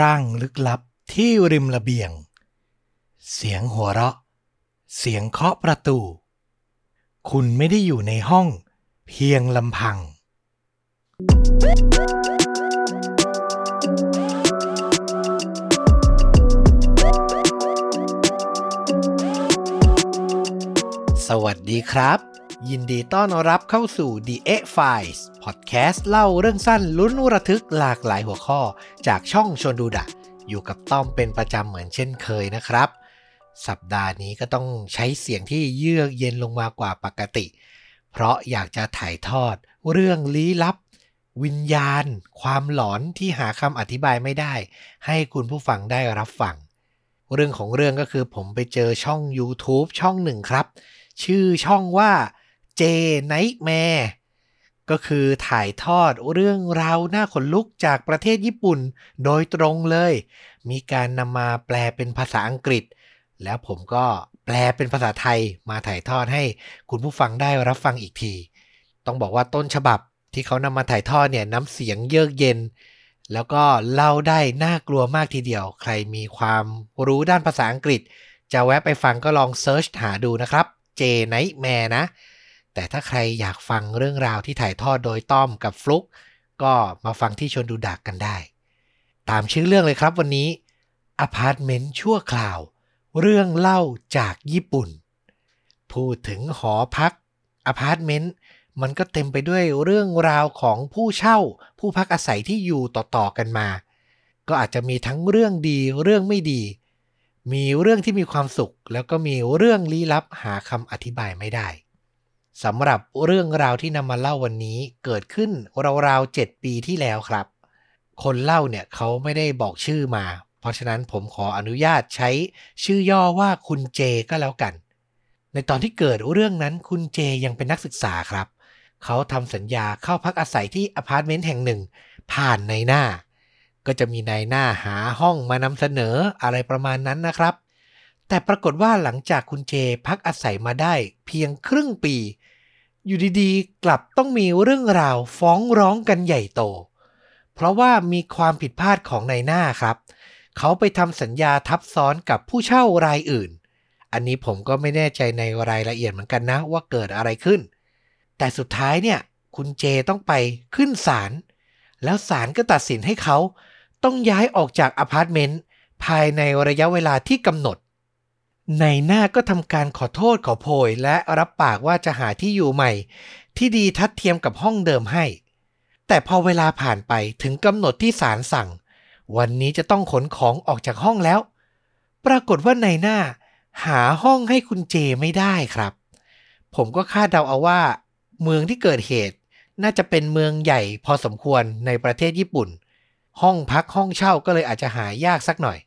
ร่างลึกลับที่ริมระเบียง เสียงหัวเราะ เสียงเคาะประตู คุณไม่ได้อยู่ในห้องเพียงลำพัง สวัสดีครับ ยินดีต้อนรับเข้าสู่ The X Files Podcast เล่าเรื่องสั้นลุ้นระทึกหลากหลายหัวข้อ จากช่องชวนดูดะ อยู่กับต้อมเป็นประจำเหมือนเช่นเคยนะครับ สัปดาห์นี้ก็ต้องใช้เสียงที่เยือกเย็นลงมากว่าปกติ เพราะอยากจะถ่ายทอด เรื่องลี้ลับ วิญญาณ ความหลอนที่หาคำอธิบายไม่ได้ ให้คุณผู้ฟังได้รับฟังเรื่องของเรื่องก็คือผมไปเจอช่อง YouTube ช่องหนึ่งครับ ชื่อช่องว่า J Nightmare ก็คือถ่ายทอดเรื่องราวหน้าขนลุกจากประเทศญี่ปุ่นโดยตรงเลย มีการนำมาแปลเป็นภาษาอังกฤษ แล้วผมก็แปลเป็นภาษาไทยมาถ่ายทอดให้คุณผู้ฟังได้รับฟังอีกที ต้องบอกว่าต้นฉบับที่เขานำมาถ่ายทอดเนี่ยน้ำเสียงเยือกเย็น แล้วก็เล่าได้น่ากลัวมากทีเดียว ใครมีความรู้ด้านภาษาอังกฤษ จะแวะไปฟังก็ลองเซิร์ชหาดูนะครับ J Nightmare นะ แต่ถ้าใครอยากฟังเรื่องราวที่ถ่ายทอดโดยต้อมกับฟลุกก็มาฟังที่ชนดูดักกันได้ ตามชื่อเรื่องเลยครับวันนี้อพาร์ตเมนต์ชั่วคราว เรื่องเล่าจากญี่ปุ่น พูดถึงหอพักอพาร์ตเมนต์มันก็เต็มไปด้วยเรื่องราวของผู้เช่า ผู้พักอาศัยที่อยู่ต่อๆกันมา ก็อาจจะมีทั้งเรื่องดีเรื่องไม่ดี มีเรื่องที่มีความสุข แล้วก็มีเรื่องลี้ลับหาคำอธิบายไม่ได้ สำหรับเรื่องราวที่นำมาเล่าวันนี้เกิดขึ้นราวๆเจ็ดปีที่แล้วครับ คนเล่าเนี่ยเขาไม่ได้บอกชื่อมา เพราะฉะนั้นผมขออนุญาตใช้ชื่อย่อว่าคุณเจก็แล้วกัน ในตอนที่เกิดเรื่องนั้นคุณเจยังเป็นนักศึกษาครับ เขาทำสัญญาเข้าพักอาศัยที่อพาร์ตเมนต์แห่งหนึ่ง ผ่านในหน้า ก็จะมีนายหน้าหาห้องมานำเสนออะไรประมาณนั้นนะครับแต่ปรากฏว่าหลังจากคุณเจพักอาศัยมาได้เพียงครึ่งปี อยู่ดีๆ กลับต้องมีเรื่องราวฟ้องร้องกันใหญ่โต เพราะว่ามีความผิดพลาดของนายหน้าครับ เขาไปทำสัญญาทับซ้อนกับผู้เช่ารายอื่น อันนี้ผมก็ไม่แน่ใจในรายละเอียดเหมือนกันนะว่าเกิดอะไรขึ้น แต่สุดท้ายเนี่ยคุณเจต้องไปขึ้นศาล แล้วศาลก็ตัดสินให้เขา ต้องย้ายออกจากอพาร์ตเมนต์ภายในระยะเวลาที่กำหนด นายหน้าก็ทำการขอโทษขอโพยและรับปากว่าจะหาที่อยู่ใหม่ ที่ดีทัดเทียมกับห้องเดิมให้ แต่พอเวลาผ่านไปถึงกำหนดที่ศาลสั่ง วันนี้จะต้องขนของออกจากห้องแล้ว ปรากฏว่านายหน้า หาห้องให้คุณเจไม่ได้ครับ ผมก็คาดเดาเอาว่า เมืองที่เกิดเหตุ น่าจะเป็นเมืองใหญ่พอสมควรในประเทศญี่ปุ่น ห้องพักห้องเช่าก็เลยอาจจะหายากสักหน่อย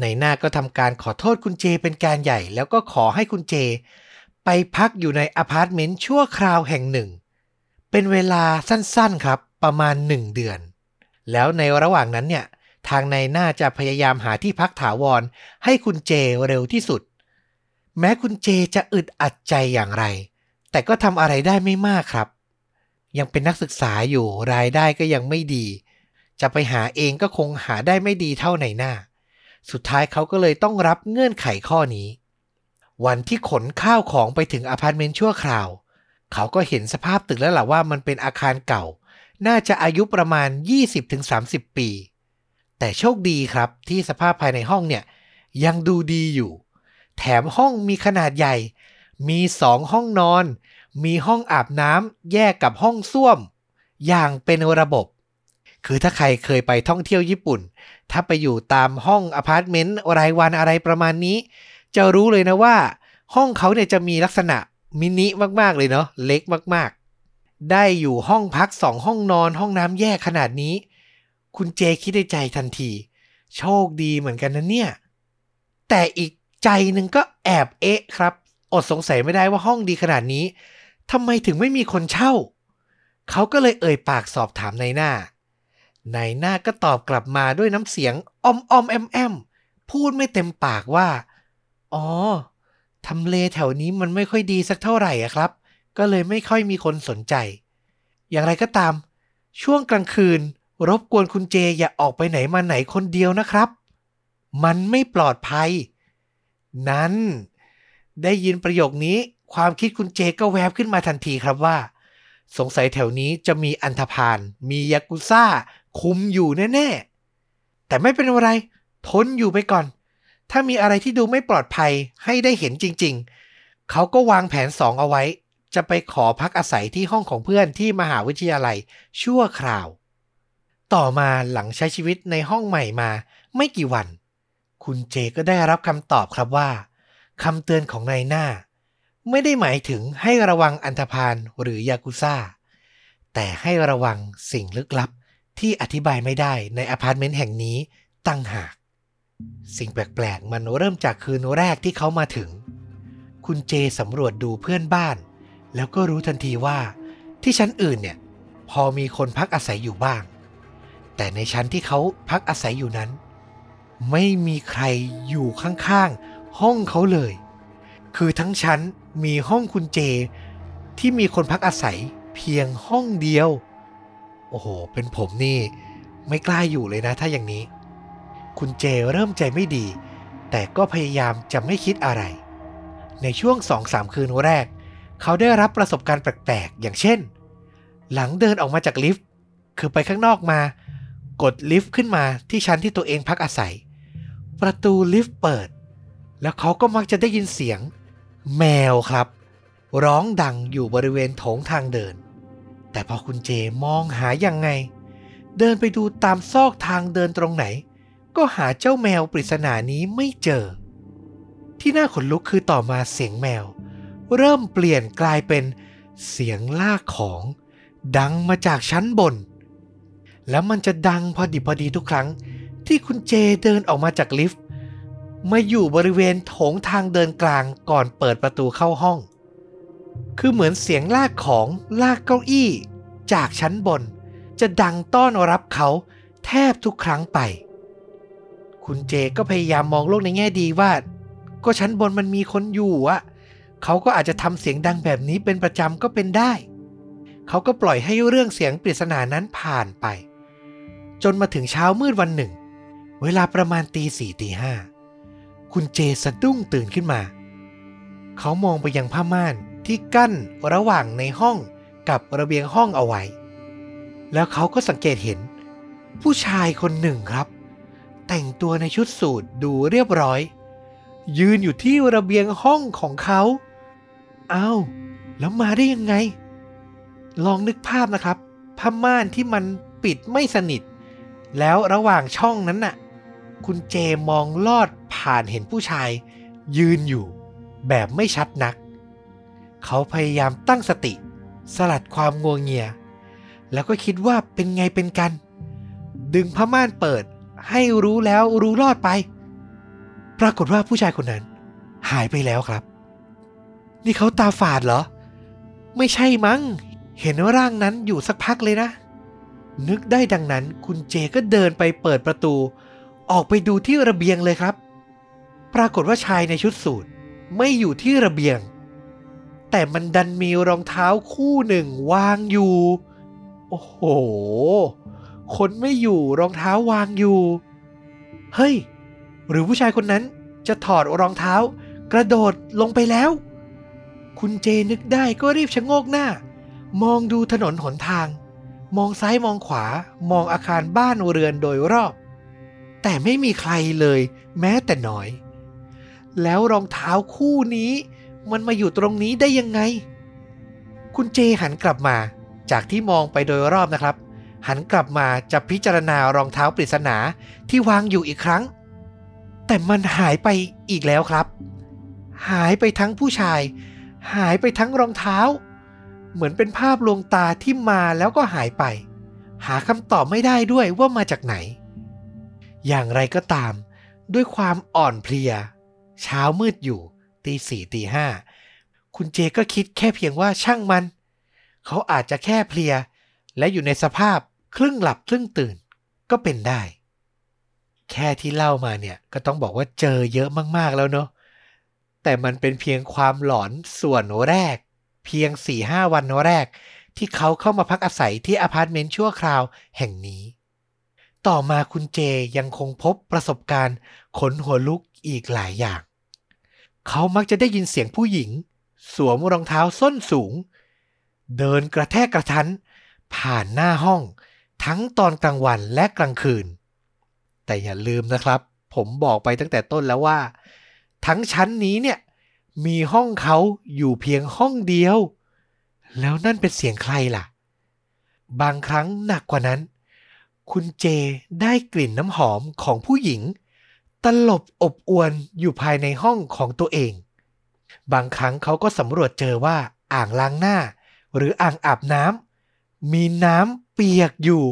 ในหน้าก็ทำการขอโทษคุณเจเป็นการใหญ่ แล้วก็ขอให้คุณเจ ไปพักอยู่ในอพาร์ตเมนต์ชั่วคราวแห่งหนึ่ง เป็นเวลาสั้นๆครับประมาณหนึ่งเดือน แล้วในระหว่างนั้นเนี่ยทางในหน้าจะพยายามหาที่พักถาวร ให้คุณเจเร็วที่สุด แม้คุณเจจะอึดอัดใจอย่างไร แต่ก็ทำอะไรได้ไม่มากครับ ยังเป็นนักศึกษาอยู่รายได้ก็ยังไม่ดี จะไปหาเองก็คงหาได้ไม่ดีเท่านายหน้า สุดท้ายเขาก็เลยต้องรับเงื่อนไขข้อนี้ วันที่ขนข้าวของไปถึงอพาร์ตเมนต์ชั่วคราว เขาก็เห็นสภาพตึกแล้วล่ะว่ามันเป็นอาคารเก่า น่าจะอายุประมาณ 20-30 ปี แต่โชคดีครับที่สภาพภายในห้องเนี่ยยังดูดีอยู่ แถมห้องมีขนาดใหญ่ มีสองห้องนอน มีห้องอาบน้ำแยกกับห้องส้วม อย่างเป็นระบบ คือถ้าใครเคยไปท่องเที่ยวญี่ปุ่น ถ้าไปอยู่ตามห้องอพาร์ตเมนต์รายวันอะไรประมาณนี้ จะรู้เลยนะว่า ห้องเขาเนี่ยจะมีลักษณะมินิมากๆเลยเนาะเล็กมากๆ ได้อยู่ห้องพักสองห้องนอนห้องน้ำแยกขนาดนี้ คุณเจคิดในใจทันที โชคดีเหมือนกันนะเนี่ย แต่อีกใจหนึ่งก็แอบเอ๊ะครับ อดสงสัยไม่ได้ว่าห้องดีขนาดนี้ทำไมถึงไม่มีคนเช่า เขาก็เลยเอ่ยปากสอบถามในหน้า ในหน้าก็ตอบกลับมาด้วยน้ำเสียงอมอมแอมแอมพูดไม่เต็มปากว่า อ๋อทำเลแถวนี้มันไม่ค่อยดีสักเท่าไหร่อะครับ ก็เลยไม่ค่อยมีคนสนใจ อย่างไรก็ตาม ช่วงกลางคืน รบกวนคุณเจอย่าออกไปไหนมาไหนคนเดียวนะครับ มันไม่ปลอดภัย นั้น ได้ยินประโยคนี้ความคิดคุณเจก็แวบขึ้นมาทันทีครับว่า สงสัยแถวนี้จะมีอันธพาลมียากุซ่า คุมอยู่แน่ๆ แต่ไม่เป็นอะไร ทนอยู่ไปก่อน ถ้ามีอะไรที่ดูไม่ปลอดภัยให้ได้เห็นจริงๆ เขาก็วางแผนสองเอาไว้ จะไปขอพักอาศัยที่ห้องของเพื่อนที่มหาวิทยาลัยชั่วคราว ต่อมาหลังใช้ชีวิตในห้องใหม่มาไม่กี่วัน คุณเจก็ได้รับคำตอบครับว่าคำเตือนของนายหน้า ไม่ได้หมายถึงให้ระวังอันธพาลหรือยากุซ่า แต่ให้ระวังสิ่งลึกลับ ที่อธิบายไม่ได้ในอพาร์ตเมนต์แห่งนี้ต่างหาก สิ่งแปลกๆ มันเริ่มจากคืนแรกที่เขามาถึง คุณเจสำรวจดูเพื่อนบ้าน แล้วก็รู้ทันทีว่า ที่ชั้นอื่นเนี่ย พอมีคนพักอาศัยอยู่บ้าง แต่ในชั้นที่เขาพักอาศัยอยู่นั้น ไม่มีใครอยู่ข้างๆ ห้องเขาเลย คือทั้งชั้นมีห้องคุณเจที่มีคนพักอาศัยเพียงห้องเดียว โอ้โห เป็นผมนี่ ไม่กล้าอยู่เลยนะ ถ้าอย่างนี้ คุณเจเริ่มใจไม่ดี แต่ก็พยายามจะไม่คิดอะไร ในช่วงสองสามคืนแรก เขาได้รับประสบการณ์แปลกๆ อย่างเช่น หลังเดินออกมาจากลิฟต์ คือไปข้างนอกมา กดลิฟต์ขึ้นมาที่ชั้นที่ตัวเองพักอาศัย ประตูลิฟต์เปิด แล้วเขาก็มักจะได้ยินเสียง แมวครับ ร้องดังอยู่บริเวณโถงทางเดิน แต่พอคุณเจมองหายังไง เดินไปดูตามซอกทางเดินตรงไหน ก็หาเจ้าแมวปริศนานี้ไม่เจอ ที่น่าขนลุกคือต่อมาเสียงแมว เริ่มเปลี่ยนกลายเป็นเสียงลากของ ดังมาจากชั้นบน แล้วมันจะดังพอดีพอดีทุกครั้ง ที่คุณเจเดินออกมาจากลิฟต์มาอยู่บริเวณโถงทางเดินกลางก่อนเปิดประตูเข้าห้อง คือเหมือนเสียงลากของลากเก้าอี้ จากชั้นบน จะดังต้อนรับเขาแทบทุกครั้งไป คุณเจก็พยายามมองโลกในแง่ดีว่า ก็ชั้นบนมันมีคนอยู่อะเขาก็อาจจะทำเสียงดังแบบนี้เป็นประจำก็เป็นได้ เขาก็ปล่อยให้เรื่องเสียงปริศนานั้นผ่านไป จนมาถึงเช้ามืดวันหนึ่ง เวลาประมาณตีสี่ตีห้าคุณเจสะดุ้งตื่นขึ้นมา เขามองไปยังผ้าม่าน ที่กั้นระหว่างในห้องกับระเบียงห้องเอาไว้ แล้วเขาก็สังเกตเห็น ผู้ชายคนหนึ่งครับ แต่งตัวในชุดสูทดูเรียบร้อย ยืนอยู่ที่ระเบียงห้องของเขาเอา้าแล้วมาได้ยังไง ลองนึกภาพนะครับผ้าม่านที่มันปิดไม่สนิท แล้วระหว่างช่องนั้นน่ะ คุณเจมองลอดผ่านเห็นผู้ชาย ยืนอยู่แบบไม่ชัดนัก เขาพยายามตั้งสติ สลัดความงวงเงีย แล้วก็คิดว่าเป็นไงเป็นกัน ดึงผ้าม่านเปิด ให้รู้แล้วรู้รอดไป ปรากฏว่าผู้ชายคนนั้น หายไปแล้วครับ นี่เขาตาฝาดเหรอ ไม่ใช่มั้ง เห็นว่าร่างนั้นอยู่สักพักเลยนะ นึกได้ดังนั้นคุณเจก็เดินไปเปิดประตู ออกไปดูที่ระเบียงเลยครับ ปรากฏว่าชายในชุดสูทไม่อยู่ที่ระเบียง แต่มันดันมีรองเท้าคู่หนึ่งวางอยู่ โอ้โห คนไม่อยู่รองเท้าวางอยู่ เฮ้ย หรือผู้ชายคนนั้นจะถอดรองเท้ากระโดดลงไปแล้ว คุณเจนึกได้ก็รีบชะโงกหน้า มองดูถนนหนทาง มองซ้ายมองขวา มองอาคารบ้านเรือนโดยรอบ แต่ไม่มีใครเลย แม้แต่น้อย แล้วรองเท้าคู่นี้ มันมาอยู่ตรงนี้ได้ยังไง คุณเจหันกลับมา จากที่มองไปโดยรอบนะครับ หันกลับมาจะพิจารณารองเท้าปริศนาที่วางอยู่อีกครั้ง แต่มันหายไปอีกแล้วครับ หายไปทั้งผู้ชาย หายไปทั้งรองเท้า เหมือนเป็นภาพลวงตาที่มาแล้วก็หายไป หาคำตอบไม่ได้ด้วยว่ามาจากไหน อย่างไรก็ตาม ด้วยความอ่อนเพลีย เช้ามืดอยู่ ตีสี่ตีห้าคุณเจก็คิดแค่เพียงว่าช่างมัน เขาอาจจะแค่เพลีย และอยู่ในสภาพครึ่งหลับครึ่งตื่นก็เป็นได้ แค่ที่เล่ามาเนี่ยก็ต้องบอกว่าเจอเยอะมากๆแล้วเนาะแต่มันเป็นเพียงความหลอนส่วนแรก เพียง4ี่ห้าวันแรก ที่เขาเข้ามาพักอาศัยที่อพาร์ตเมนต์ชั่วคราวแห่งนี้ ต่อมาคุณเจยังคงพบประสบการณ์ขนหัวลุกอีกหลายอย่าง เขามักจะได้ยินเสียงผู้หญิง สวมรองเท้าส้นสูง เดินกระแทกกระทัน ผ่านหน้าห้อง ทั้งตอนกลางวันและกลางคืน แต่อย่าลืมนะครับ ผมบอกไปตั้งแต่ต้นแล้วว่า ทั้งชั้นนี้เนี่ย มีห้องเขาอยู่เพียงห้องเดียว แล้วนั่นเป็นเสียงใครล่ะ บางครั้งหนักกว่านั้น คุณเจได้กลิ่นน้ำหอมของผู้หญิง ตลบอบอวนอยู่ภายในห้องของตัวเอง บางครั้งเขาก็สำรวจเจอว่าอ่างล้างหน้า หรืออ่างอาบน้ำมีน้ำเปียกอยู่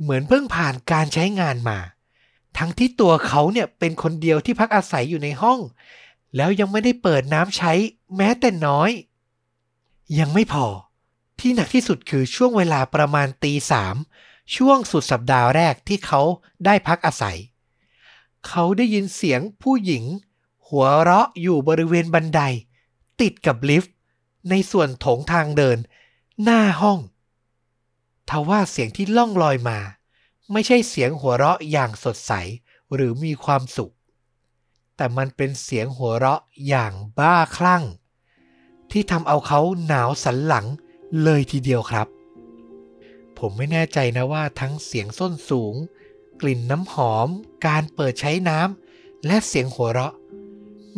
เหมือนเพิ่งผ่านการใช้งานมา ทั้งที่ตัวเขาเนี่ยเป็นคนเดียวที่พักอาศัยอยู่ในห้อง แล้วยังไม่ได้เปิดน้ำใช้แม้แต่น้อย ยังไม่พอ ที่หนักที่สุดคือช่วงเวลาประมาณตีสามช่วงสุดสัปดาห์แรกที่เขาได้พักอาศัย เขาได้ยินเสียงผู้หญิง หัวเราะอยู่บริเวณบันได ติดกับลิฟต์ ในส่วนโถงทางเดิน หน้าห้องทว่าเสียงที่ล่องลอยมา ไม่ใช่เสียงหัวเราะอย่างสดใสหรือมีความสุข แต่มันเป็นเสียงหัวเราะอย่างบ้าคลั่ง ที่ทำเอาเขาหนาวสันหลังเลยทีเดียวครับ ผมไม่แน่ใจนะว่าทั้งเสียงส้นสูง กลิ่นน้ำหอม การเปิดใช้น้ำและเสียงหัวเราะ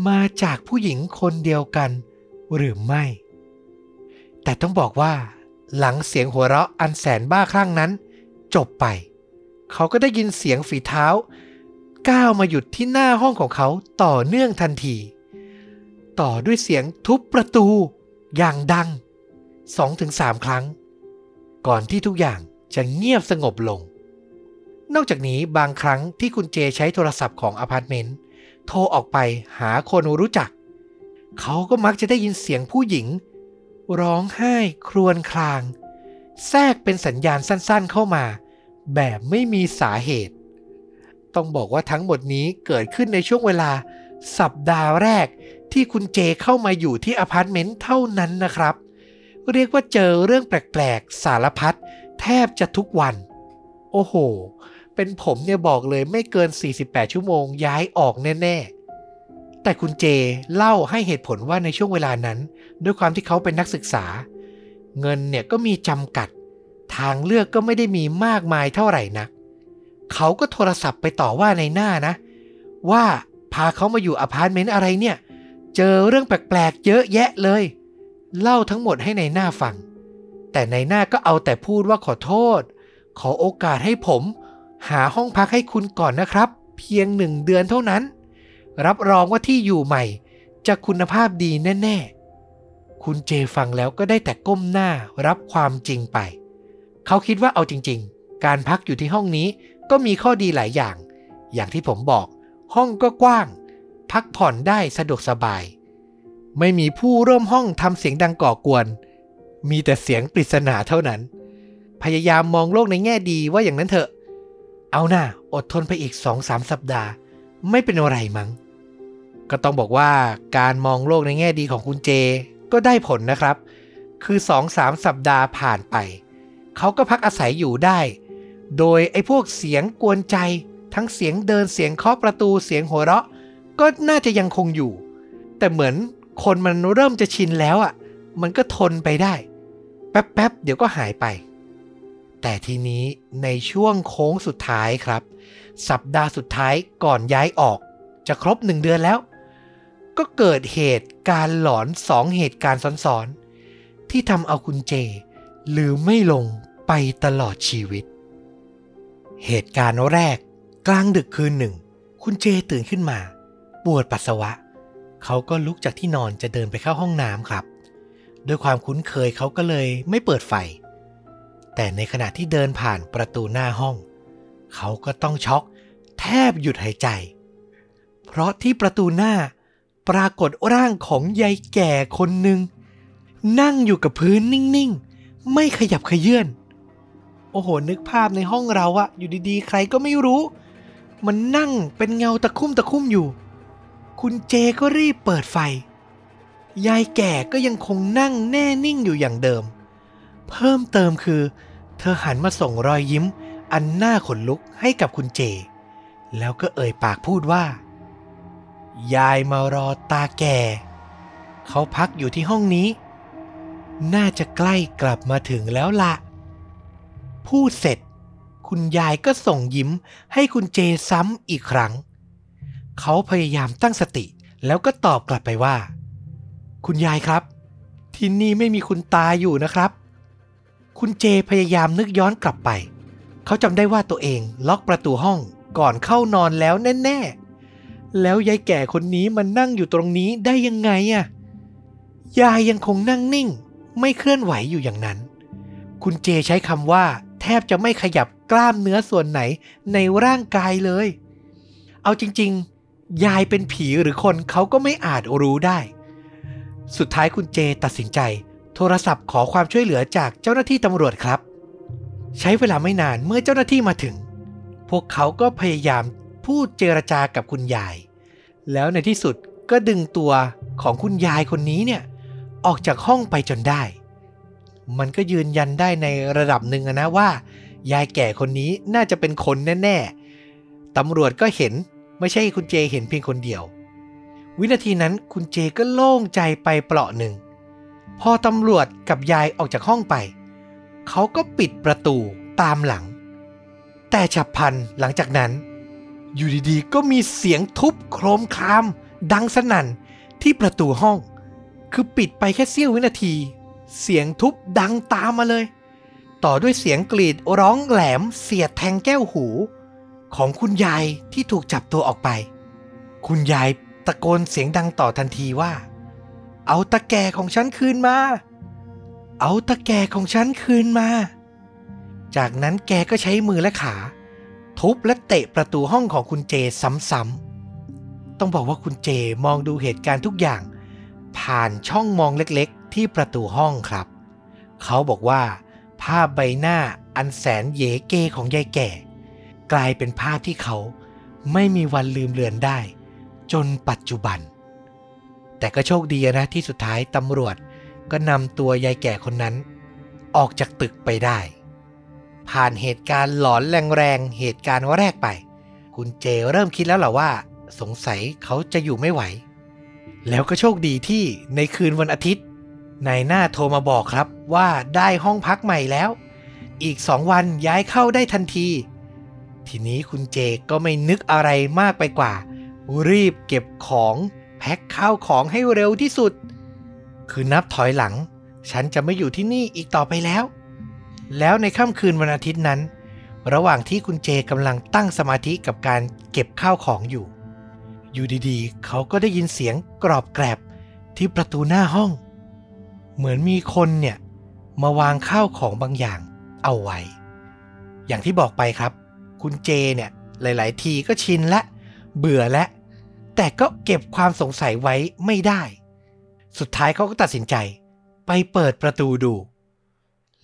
มาจากผู้หญิงคนเดียวกัน หรือไม่ แต่ต้องบอกว่า หลังเสียงหัวเราะอันแสนบ้าคลั่งนั้น จบไป เขาก็ได้ยินเสียงฝีเท้า ก้าวมาหยุดที่หน้าห้องของเขาต่อเนื่องทันที ต่อด้วยเสียงทุบประตู อย่างดัง2-3ครั้ง ก่อนที่ทุกอย่างจะเงียบสงบลง นอกจากนี้บางครั้งที่คุณเจใช้โทรศัพท์ของอพาร์ตเมนต์โทรออกไปหาคนรู้จัก เขาก็มักจะได้ยินเสียงผู้หญิง ร้องไห้ครวญคราง แทรกเป็นสัญญาณสั้นๆเข้ามา แบบไม่มีสาเหตุ ต้องบอกว่าทั้งหมดนี้เกิดขึ้นในช่วงเวลาสัปดาห์แรกที่คุณเจเข้ามาอยู่ที่อพาร์ตเมนต์เท่านั้นนะครับ เรียกว่าเจอเรื่องแปลกๆ สารพัดแทบจะทุกวัน โอ้โห เป็นผมเนี่ยบอกเลยไม่เกิน 48 ชั่วโมงย้ายออกแน่ ๆ แต่คุณเจเล่าให้เหตุผลว่าในช่วงเวลานั้น ด้วยความที่เขาเป็นนักศึกษา เงินเนี่ยก็มีจำกัด ทางเลือกก็ไม่ได้มีมากมายเท่าไหร่นักเขาก็โทรศัพท์ไปต่อว่านายหน้านะ ว่าพาเขามาอยู่อพาร์ตเมนต์อะไรเนี่ย เจอเรื่องแปลกๆเยอะแยะเลย เล่าทั้งหมดให้นายหน้าฟัง แต่นายหน้าก็เอาแต่พูดว่าขอโทษ ขอโอกาสให้ผม หาห้องพักให้คุณก่อนนะครับ เพียงหนึ่งเดือนเท่านั้น รับรองว่าที่อยู่ใหม่ จะคุณภาพดีแน่ ๆ คุณเจฟังแล้วก็ได้แต่ก้มหน้ารับความจริงไป เขาคิดว่าเอาจริง ๆ การพักอยู่ที่ห้องนี้ก็มีข้อดีหลายอย่าง อย่างที่ผมบอก ห้องก็กว้าง พักผ่อนได้สะดวกสบาย ไม่มีผู้ร่วมห้องทำเสียงดังก่อกวน มีแต่เสียงปริศนาเท่านั้น พยายามมองโลกในแง่ดีว่าอย่างนั้นเถอะ เอาหน่าอดทนไปอีกสองสามสัปดาห์ ไม่เป็นอะไรมั้ง ก็ต้องบอกว่าการมองโลกในแง่ดีของคุณเจก็ได้ผลนะครับ คือสองสามสัปดาห์ผ่านไป เขาก็พักอาศัยอยู่ได้ โดยไอ้พวกเสียงกวนใจ ทั้งเสียงเดินเสียงเคาะประตูเสียงหัวเราะ ก็น่าจะยังคงอยู่ แต่เหมือนคนมันเริ่มจะชินแล้วอะ มันก็ทนไปได้ แป๊บๆเดี๋ยวก็หายไป แต่ทีนี้ในช่วงโค้งสุดท้ายครับ สัปดาห์สุดท้ายก่อนย้ายออก จะครบหนึ่งเดือนแล้ว ก็เกิดเหตุการหลอนสองเหตุการณ์ซ้อนๆ ที่ทำเอาคุณเจ ลืมไม่ลงไปตลอดชีวิต เหตุการณ์แรก กลางดึกคืนหนึ่ง คุณเจตื่นขึ้นมา ปวดปัสสาวะ เขาก็ลุกจากที่นอนจะเดินไปเข้าห้องน้ำครับ ด้วยความคุ้นเคยเขาก็เลยไม่เปิดไฟ แต่ในขณะที่เดินผ่านประตูหน้าห้อง เขาก็ต้องช็อกแทบหยุดหายใจ เพราะที่ประตูหน้าปรากฏร่างของยายแก่คนหนึ่ง นั่งอยู่กับพื้นนิ่งๆ ไม่ขยับขยื่นโอ้โห นึกภาพในห้องเราอะอยู่ดีๆ ใครก็ไม่รู้ มันนั่งเป็นเงาตะคุ่มตะคุ่มอยู่ คุณเจก็รีบเปิดไฟ ยายแก่ก็ยังคงนั่งแน่นิ่งอยู่อย่างเดิม เพิ่มเติมคือ เธอหันมาส่งรอยยิ้ม อันน่าขนลุกให้กับคุณเจ แล้วก็เอ่ยปากพูดว่า ยายมารอตาแก่ เขาพักอยู่ที่ห้องนี้ น่าจะใกล้กลับมาถึงแล้วละ พูดเสร็จ คุณยายก็ส่งยิ้มให้คุณเจซ้ำอีกครั้ง เขาพยายามตั้งสติแล้วก็ตอบกลับไปว่า คุณยายครับ ที่นี่ไม่มีคุณตาอยู่นะครับ คุณเจพยายามนึกย้อนกลับไป เขาจำได้ว่าตัวเองล็อกประตูห้องก่อนเข้านอนแล้วแน่ๆ แล้วยายแก่คนนี้มันนั่งอยู่ตรงนี้ได้ยังไงอะยายยังคงนั่งนิ่ง ไม่เคลื่อนไหวอยู่อย่างนั้น คุณเจใช้คำว่า แทบจะไม่ขยับกล้ามเนื้อส่วนไหนในร่างกายเลย เอาจริงๆ ยายเป็นผีหรือคนเขาก็ไม่อาจรู้ได้ สุดท้ายคุณเจตัดสินใจ โทรศัพท์ขอความช่วยเหลือจากเจ้าหน้าที่ตำรวจครับ ใช้เวลาไม่นานเมื่อเจ้าหน้าที่มาถึง พวกเขาก็พยายามพูดเจรจากับคุณยาย แล้วในที่สุดก็ดึงตัวของคุณยายคนนี้เนี่ยออกจากห้องไปจนได้ มันก็ยืนยันได้ในระดับหนึ่งนะว่า ยายแก่คนนี้น่าจะเป็นคนแน่ๆตำรวจก็เห็นไม่ใช่คุณเจเห็นเพียงคนเดียว วินาทีนั้นคุณเจก็โล่งใจไปเปราะหนึ่ง พอตำรวจกับยายออกจากห้องไป เขาก็ปิดประตูตามหลัง แต่ฉับพลันหลังจากนั้น อยู่ดีๆ ก็มีเสียงทุบโครมคราม ดังสนั่นที่ประตูห้อง คือปิดไปแค่เสี้ยววินาที เสียงทุบดังตามมาเลย ต่อด้วยเสียงกรีดร้องแหลมเสียดแทงแก้วหู ของคุณยายที่ถูกจับตัวออกไป คุณยายตะโกนเสียงดังต่อทันทีว่า เอาตะแก่ของฉันคืนมา เอาตะแก่ของฉันคืนมา จากนั้นแกก็ใช้มือและขา ทุบและเตะประตูห้องของคุณเจซ้ำๆ ต้องบอกว่าคุณเจมองดูเหตุการณ์ทุกอย่าง ผ่านช่องมองเล็กๆ ที่ประตูห้องครับ เขาบอกว่าภาพใบหน้าอันแสนเยเกของยายแก่ กลายเป็นภาพที่เขาไม่มีวันลืมเลือนได้ จนปัจจุบัน แต่ก็โชคดีนะที่สุดท้ายตำรวจก็นำตัวยายแก่คนนั้น ออกจากตึกไปได้ ผ่านเหตุการณ์หลอนแรงๆเหตุการณ์ว่าแรกไป คุณเจเริ่มคิดแล้วล่ะว่า สงสัยเขาจะอยู่ไม่ไหว แล้วก็โชคดีที่ในคืนวันอาทิตย์นายหน้าโทรมาบอกครับว่าได้ห้องพักใหม่แล้ว อีกสองวันย้ายเข้าได้ทันที ทีนี้คุณเจก็ไม่นึกอะไรมากไปกว่า รีบเก็บของ แพ็คข้าวของให้เร็วที่สุด คือนับถอยหลัง ฉันจะไม่อยู่ที่นี่อีกต่อไปแล้ว แล้วในค่ำคืนวันอาทิตย์นั้น ระหว่างที่คุณเจกำลังตั้งสมาธิกับการเก็บข้าวของอยู่ อยู่ดีๆ เขาก็ได้ยินเสียงกรอบแกรบที่ประตูหน้าห้อง เหมือนมีคนเนี่ย มาวางข้าวของบางอย่างเอาไว้ อย่างที่บอกไปครับ คุณเจเนี่ยหลาย ๆ ทีก็ชินและ เบื่อและ แต่ก็เก็บความสงสัยไว้ไม่ได้ สุดท้ายเขาก็ตัดสินใจ ไปเปิดประตูดู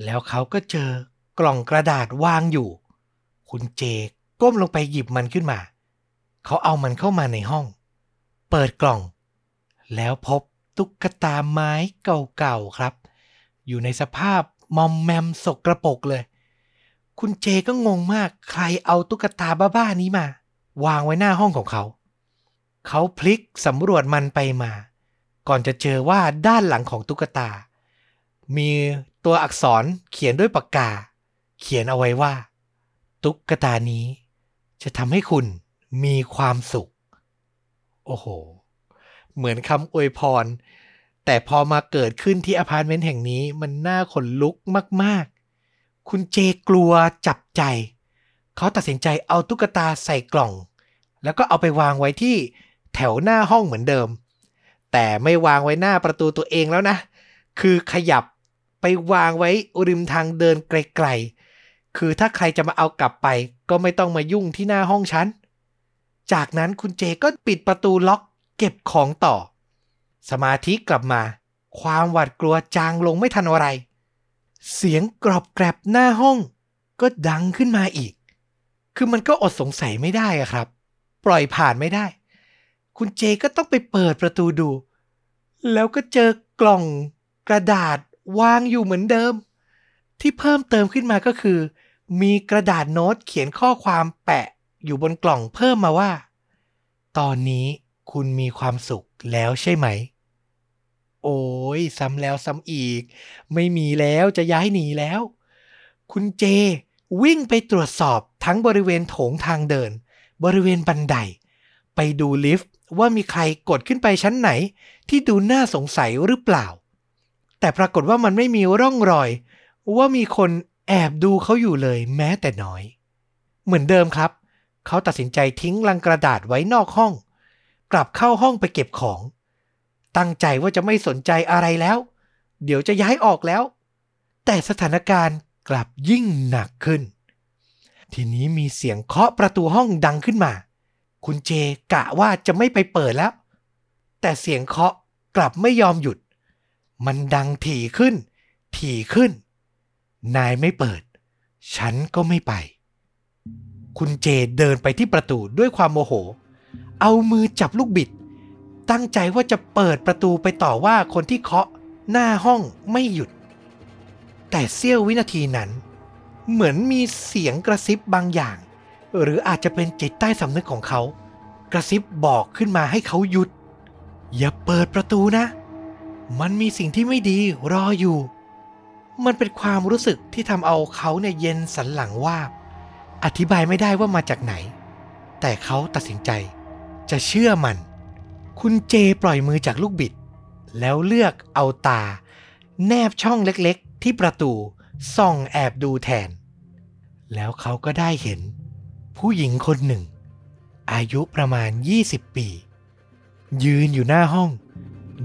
แล้วเขาก็เจอกล่องกระดาษวางอยู่ คุณเจก้มลงไปหยิบมันขึ้นมา เขาเอามันเข้ามาในห้อง เปิดกล่อง แล้วพบตุ๊กตาไม้เก่าๆครับ อยู่ในสภาพมอมแมมสกกระปรกเลย คุณเจก็งงมากใครเอาตุ๊กตาบ้าๆนี้มา วางไว้หน้าห้องของเขา เขาพลิกสำรวจมันไปมา ก่อนจะเจอว่าด้านหลังของตุ๊กตา มีตัวอักษรเขียนด้วยปากกา เขียนเอาไว้ว่า ตุ๊กตานี้ จะทำให้คุณมีความสุข โอ้โห เหมือนคำอวยพร แต่พอมาเกิดขึ้นที่อพาร์ตเมนต์แห่งนี้มันน่าขนลุกมาก ๆ คุณเจกลัวจับใจ เขาตัดสินใจเอาตุ๊กตาใส่กล่อง แล้วก็เอาไปวางไว้ที่ แถวหน้าห้องเหมือนเดิม แต่ไม่วางไว้หน้าประตูตัวเองแล้วนะ คือขยับไปวางไว้ริมทางเดินไกลๆ คือถ้าใครจะมาเอากลับไป ก็ไม่ต้องมายุ่งที่หน้าห้องฉัน จากนั้นคุณเจก็ปิดประตูล็อกเก็บของต่อ สมาธิกลับมา ความหวาดกลัวจางลงไม่ทันอะไร เสียงกรอบแกรบหน้าห้อง ก็ดังขึ้นมาอีก คือมันก็อดสงสัยไม่ได้อะครับ ปล่อยผ่านไม่ได้ คุณเจก็ต้องไปเปิดประตูดู แล้วก็เจอกล่องกระดาษวางอยู่เหมือนเดิม ที่เพิ่มเติมขึ้นมาก็คือ มีกระดาษโน้ตเขียนข้อความแปะอยู่บนกล่องเพิ่มมาว่า ตอนนี้คุณมีความสุขแล้วใช่ไหม โอ้ยซ้ำแล้วซ้ำอีก ไม่มีแล้วจะย้ายหนีแล้ว คุณเจวิ่งไปตรวจสอบทั้งบริเวณโถงทางเดิน บริเวณบันได ไปดูลิฟต์ ว่ามีใครกดขึ้นไปชั้นไหน ที่ดูน่าสงสัยหรือเปล่า แต่ปรากฏว่ามันไม่มีร่องรอย ว่ามีคนแอบดูเขาอยู่เลยแม้แต่น้อย เหมือนเดิมครับ เขาตัดสินใจทิ้งลังกระดาษไว้นอกห้อง กลับเข้าห้องไปเก็บของ ตั้งใจว่าจะไม่สนใจอะไรแล้ว เดี๋ยวจะย้ายออกแล้ว แต่สถานการณ์กลับยิ่งหนักขึ้น ทีนี้มีเสียงเคาะประตูห้องดังขึ้นมา คุณเจกะว่าจะไม่ไปเปิดแล้ว แต่เสียงเคาะกลับไม่ยอมหยุด มันดังถี่ขึ้น ถี่ขึ้น นายไม่เปิด ฉันก็ไม่ไป คุณเจเดินไปที่ประตูด้วยความโมโห เอามือจับลูกบิด ตั้งใจว่าจะเปิดประตูไปต่อว่าคนที่เคาะหน้าห้องไม่หยุด แต่เสี้ยววินาทีนั้น เหมือนมีเสียงกระซิบบางอย่าง หรืออาจจะเป็นจิตใต้สำนึกของเขา กระซิบบอกขึ้นมาให้เขาหยุด อย่าเปิดประตูนะ มันมีสิ่งที่ไม่ดีรออยู่ มันเป็นความรู้สึกที่ทำเอาเขาเนี่ยเย็นสันหลังว่า อธิบายไม่ได้ว่ามาจากไหน แต่เขาตัดสินใจ จะเชื่อมัน คุณเจปล่อยมือจากลูกบิด แล้วเลือกเอาตา แนบช่องเล็กๆ ที่ประตูส่องแอบดูแทน แล้วเขาก็ได้เห็น ผู้หญิงคนหนึ่ง อายุประมาณ 20 ปี ยืนอยู่หน้าห้อง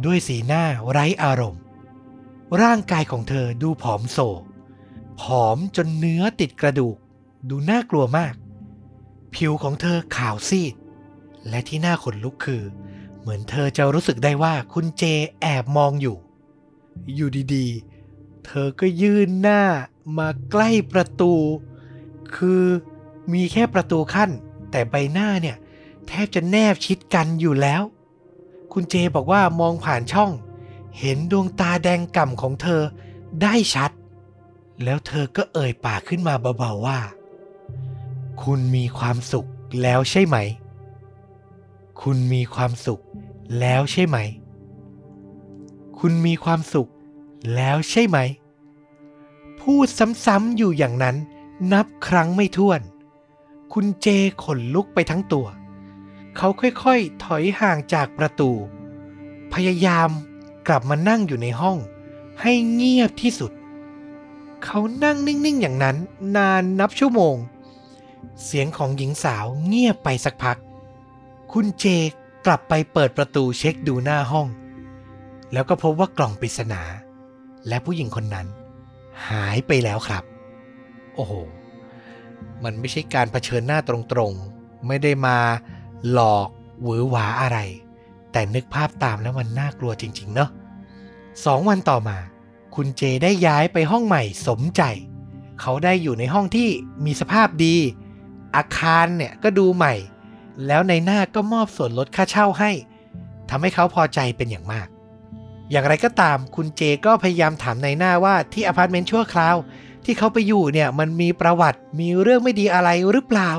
ด้วยสีหน้าไร้อารมณ์ ร่างกายของเธอดูผอมโซ ผอมจนเนื้อติดกระดูก ดูน่ากลัวมาก ผิวของเธอขาวซีด และที่น่าขนลุกคือ เหมือนเธอจะรู้สึกได้ว่าคุณเจแอบมองอยู่ อยู่ดีๆ เธอก็ยื่นหน้ามาใกล้ประตู คือ มีแค่ประตูขั้น แต่ใบหน้าเนี่ย แทบจะแนบชิดกันอยู่แล้ว คุณเจบอกว่ามองผ่านช่อง เห็นดวงตาแดงก่ำของเธอได้ชัด แล้วเธอก็เอ่ยปากขึ้นมาเบาๆว่า คุณมีความสุขแล้วใช่ไหม คุณมีความสุขแล้วใช่ไหม คุณมีความสุขแล้วใช่ไหม พูดซ้ำๆอยู่อย่างนั้นนับครั้งไม่ถ้วน คุณเจขนลุกไปทั้งตัว เขาค่อยๆ ถอยห่างจากประตู พยายามกลับมานั่งอยู่ในห้อง ให้เงียบที่สุด เขานั่งนิ่งๆ อย่างนั้นนานนับชั่วโมง เสียงของหญิงสาวเงียบไปสักพัก คุณเจกลับไปเปิดประตูเช็คดูหน้าห้อง แล้วก็พบว่ากล่องปริศนา และผู้หญิงคนนั้น หายไปแล้วครับ โอ้โห มันไม่ใช่การเผชิญหน้าตรงๆ ไม่ได้มาหลอกหวือหวาอะไร แต่นึกภาพตามแล้วมันน่ากลัวจริง ๆ เนาะสองวันต่อมา คุณเจได้ย้ายไปห้องใหม่สมใจ เขาได้อยู่ในห้องที่มีสภาพดี อาคารเนี่ยก็ดูใหม่ แล้วนายหน้าก็มอบส่วนลดค่าเช่าให้ทำให้เขาพอใจเป็นอย่างมาก อย่างไรก็ตามคุณเจก็พยายามถามนายหน้าว่าที่อพาร์ตเมนต์ชั่วคราว ที่เขาไปอยู่เนี่ยมันมีประวัติมีเรื่องไม่ดีอะไรหรือเปล่า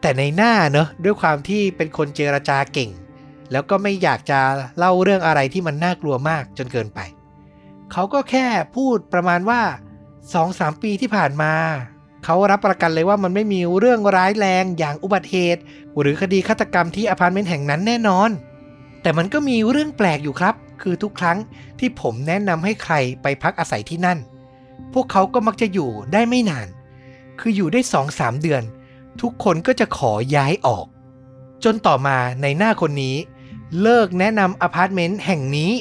แต่นายหน้าเนอะด้วยความที่เป็นคนเจรจาเก่ง แล้วก็ไม่อยากจะเล่าเรื่องอะไรที่มันน่ากลัวมากจนเกินไป เขาก็แค่พูดประมาณว่าสองสามปีที่ผ่านมาเขารับประกันเลยว่ามันไม่มีเรื่องร้ายแรงอย่างอุบัติเหตุ หรือคดีฆาตกรรมที่อพาร์ตเมนต์แห่งนั้นแน่นอน แต่มันก็มีเรื่องแปลกอยู่ครับ คือทุกครั้งที่ผมแนะนำให้ใครไปพักอาศัยที่นั่น พวกเขาก็มักจะอยู่ได้ไม่นาน คืออยู่ได้สองสามเดือน ทุกคนก็จะขอย้ายออก จนต่อมาในหน้าคนนี้ เลิกแนะนำอพาร์ตเมนต์แห่งนี้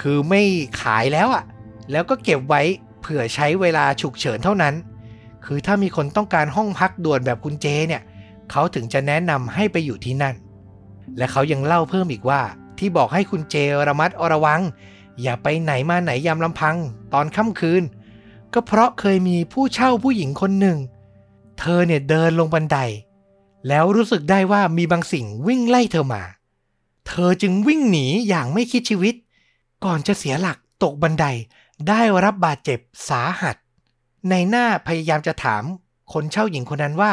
คือไม่ขายแล้วอะ่ะแล้วก็เก็บไว้เผื่อใช้เวลาฉุกเฉินเท่านั้น คือถ้ามีคนต้องการห้องพักด่วนแบบคุณเจเนี่ย เขาถึงจะแนะนำให้ไปอยู่ที่นั่น และเขายังเล่าเพิ่มอีกว่า ที่บอกให้คุณเจระมัดระวัง อย่าไปไหนมาไหนยามลำพัง ตอนค่ำคืน ก็เพราะเคยมีผู้เช่าผู้หญิงคนหนึ่ง เธอเนี่ยเดินลงบันได แล้วรู้สึกได้ว่ามีบางสิ่งวิ่งไล่เธอมา เธอจึงวิ่งหนีอย่างไม่คิดชีวิต ก่อนจะเสียหลักตกบันไดได้รับบาดเจ็บสาหัส ในหน้าพยายามจะถามคนเช่าหญิงคนนั้นว่า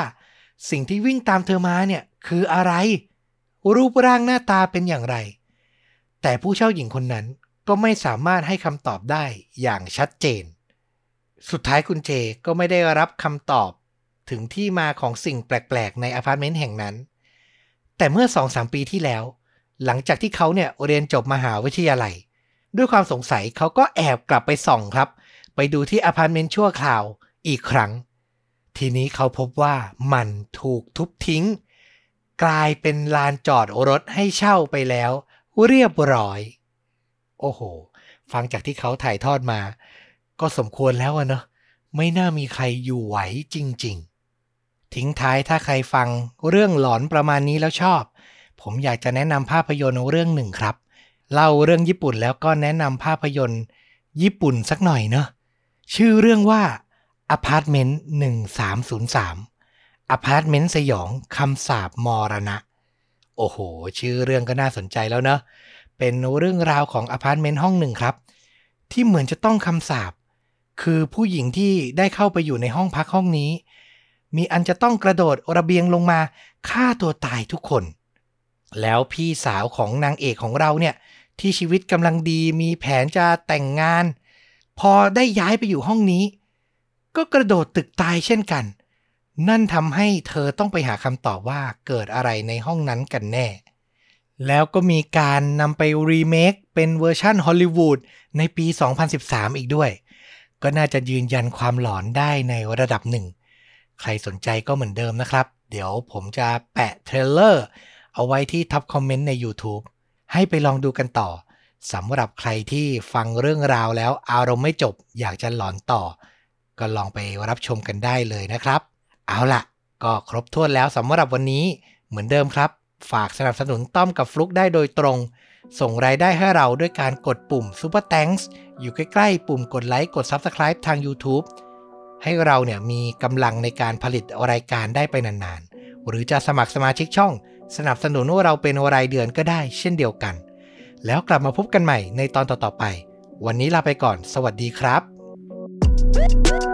สิ่งที่วิ่งตามเธอมาเนี่ยคืออะไร รูปร่างหน้าตาเป็นอย่างไร แต่ผู้เช่าหญิงคนนั้นก็ไม่สามารถให้คำตอบได้อย่างชัดเจน สุดท้ายคุณเจก็ไม่ได้รับคำตอบถึงที่มาของสิ่งแปลก ๆ ในอพาร์ตเมนต์แห่งนั้น แต่เมื่อสองสามปีที่แล้ว หลังจากที่เขาเนี่ยเรียนจบมหาวิทยาลัย ด้วยความสงสัยเขาก็แอบกลับไปส่องครับ ไปดูที่อพาร์ตเมนต์ชั่วคราวอีกครั้ง ทีนี้เขาพบว่ามันถูกทุบทิ้ง กลายเป็นลานจอดรถให้เช่าไปแล้ว เรียบร้อย โอ้โห ฟังจากที่เขาถ่ายทอดมา ก็สมควรแล้วอะเนาะไม่น่ามีใครอยู่ไหวจริง ๆ ทิ้งท้ายถ้าใครฟังเรื่องหลอนประมาณนี้แล้วชอบ ผมอยากจะแนะนำภาพยนตร์เรื่องหนึ่งครับ เล่าเรื่องญี่ปุ่นแล้วก็แนะนำภาพยนตร์ ญี่ปุ่นสักหน่อยเนาะชื่อเรื่องว่าอพาร์ตเมนต์1303อพาร์ตเมนต์สยองคำสาปมรณะ โอ้โห ชื่อเรื่องก็น่าสนใจแล้วเนาะเป็นเรื่องราวของอพาร์ตเมนต์ห้องหนึ่งครับ ที่เหมือนจะต้องคำสาบ คือผู้หญิงที่ได้เข้าไปอยู่ในห้องพักห้องนี้ มีอันจะต้องกระโดดระเบียงลงมาฆ่าตัวตายทุกคน แล้วพี่สาวของนางเอกของเราเนี่ยที่ชีวิตกำลังดีมีแผนจะแต่งงาน พอได้ย้ายไปอยู่ห้องนี้ ก็กระโดดตึกตายเช่นกัน นั่นทำให้เธอต้องไปหาคำตอบว่าเกิดอะไรในห้องนั้นกันแน่ แล้วก็มีการนำไปรีเมคเป็นเวอร์ชั่นฮอลลีวูดในปี 2013 อีกด้วย ก็น่าจะยืนยันความหลอนได้ในระดับหนึ่ง ใครสนใจก็เหมือนเดิมนะครับ เดี๋ยวผมจะแปะ trailer เอาไว้ที่ top comment ใน YouTube ให้ไปลองดูกันต่อสำหรับใครที่ฟังเรื่องราวแล้วอารมณ์ไม่จบอยากจะหลอนต่อ ก็ลองไปรับชมกันได้เลยนะครับ เอาล่ะ ก็ครบถ้วนแล้วสำหรับวันนี้เหมือนเดิมครับ ฝากสนับสนุนต้อมกับฟลุกได้โดยตรง ส่งรายได้ให้เราด้วยการกดปุ่ม Super Thanks อยู่ใกล้ๆ ปุ่มกดไลค์กด Subscribe ทาง YouTube ให้เราเนี่ยมีกำลังในการผลิตรายการได้ไปนานๆ หรือจะสมัครสมาชิกช่อง สนับสนุนว่าเราเป็นรายเดือนก็ได้เช่นเดียวกัน แล้วกลับมาพบกันใหม่ในตอนต่อๆไป วันนี้ลาไปก่อน สวัสดีครับ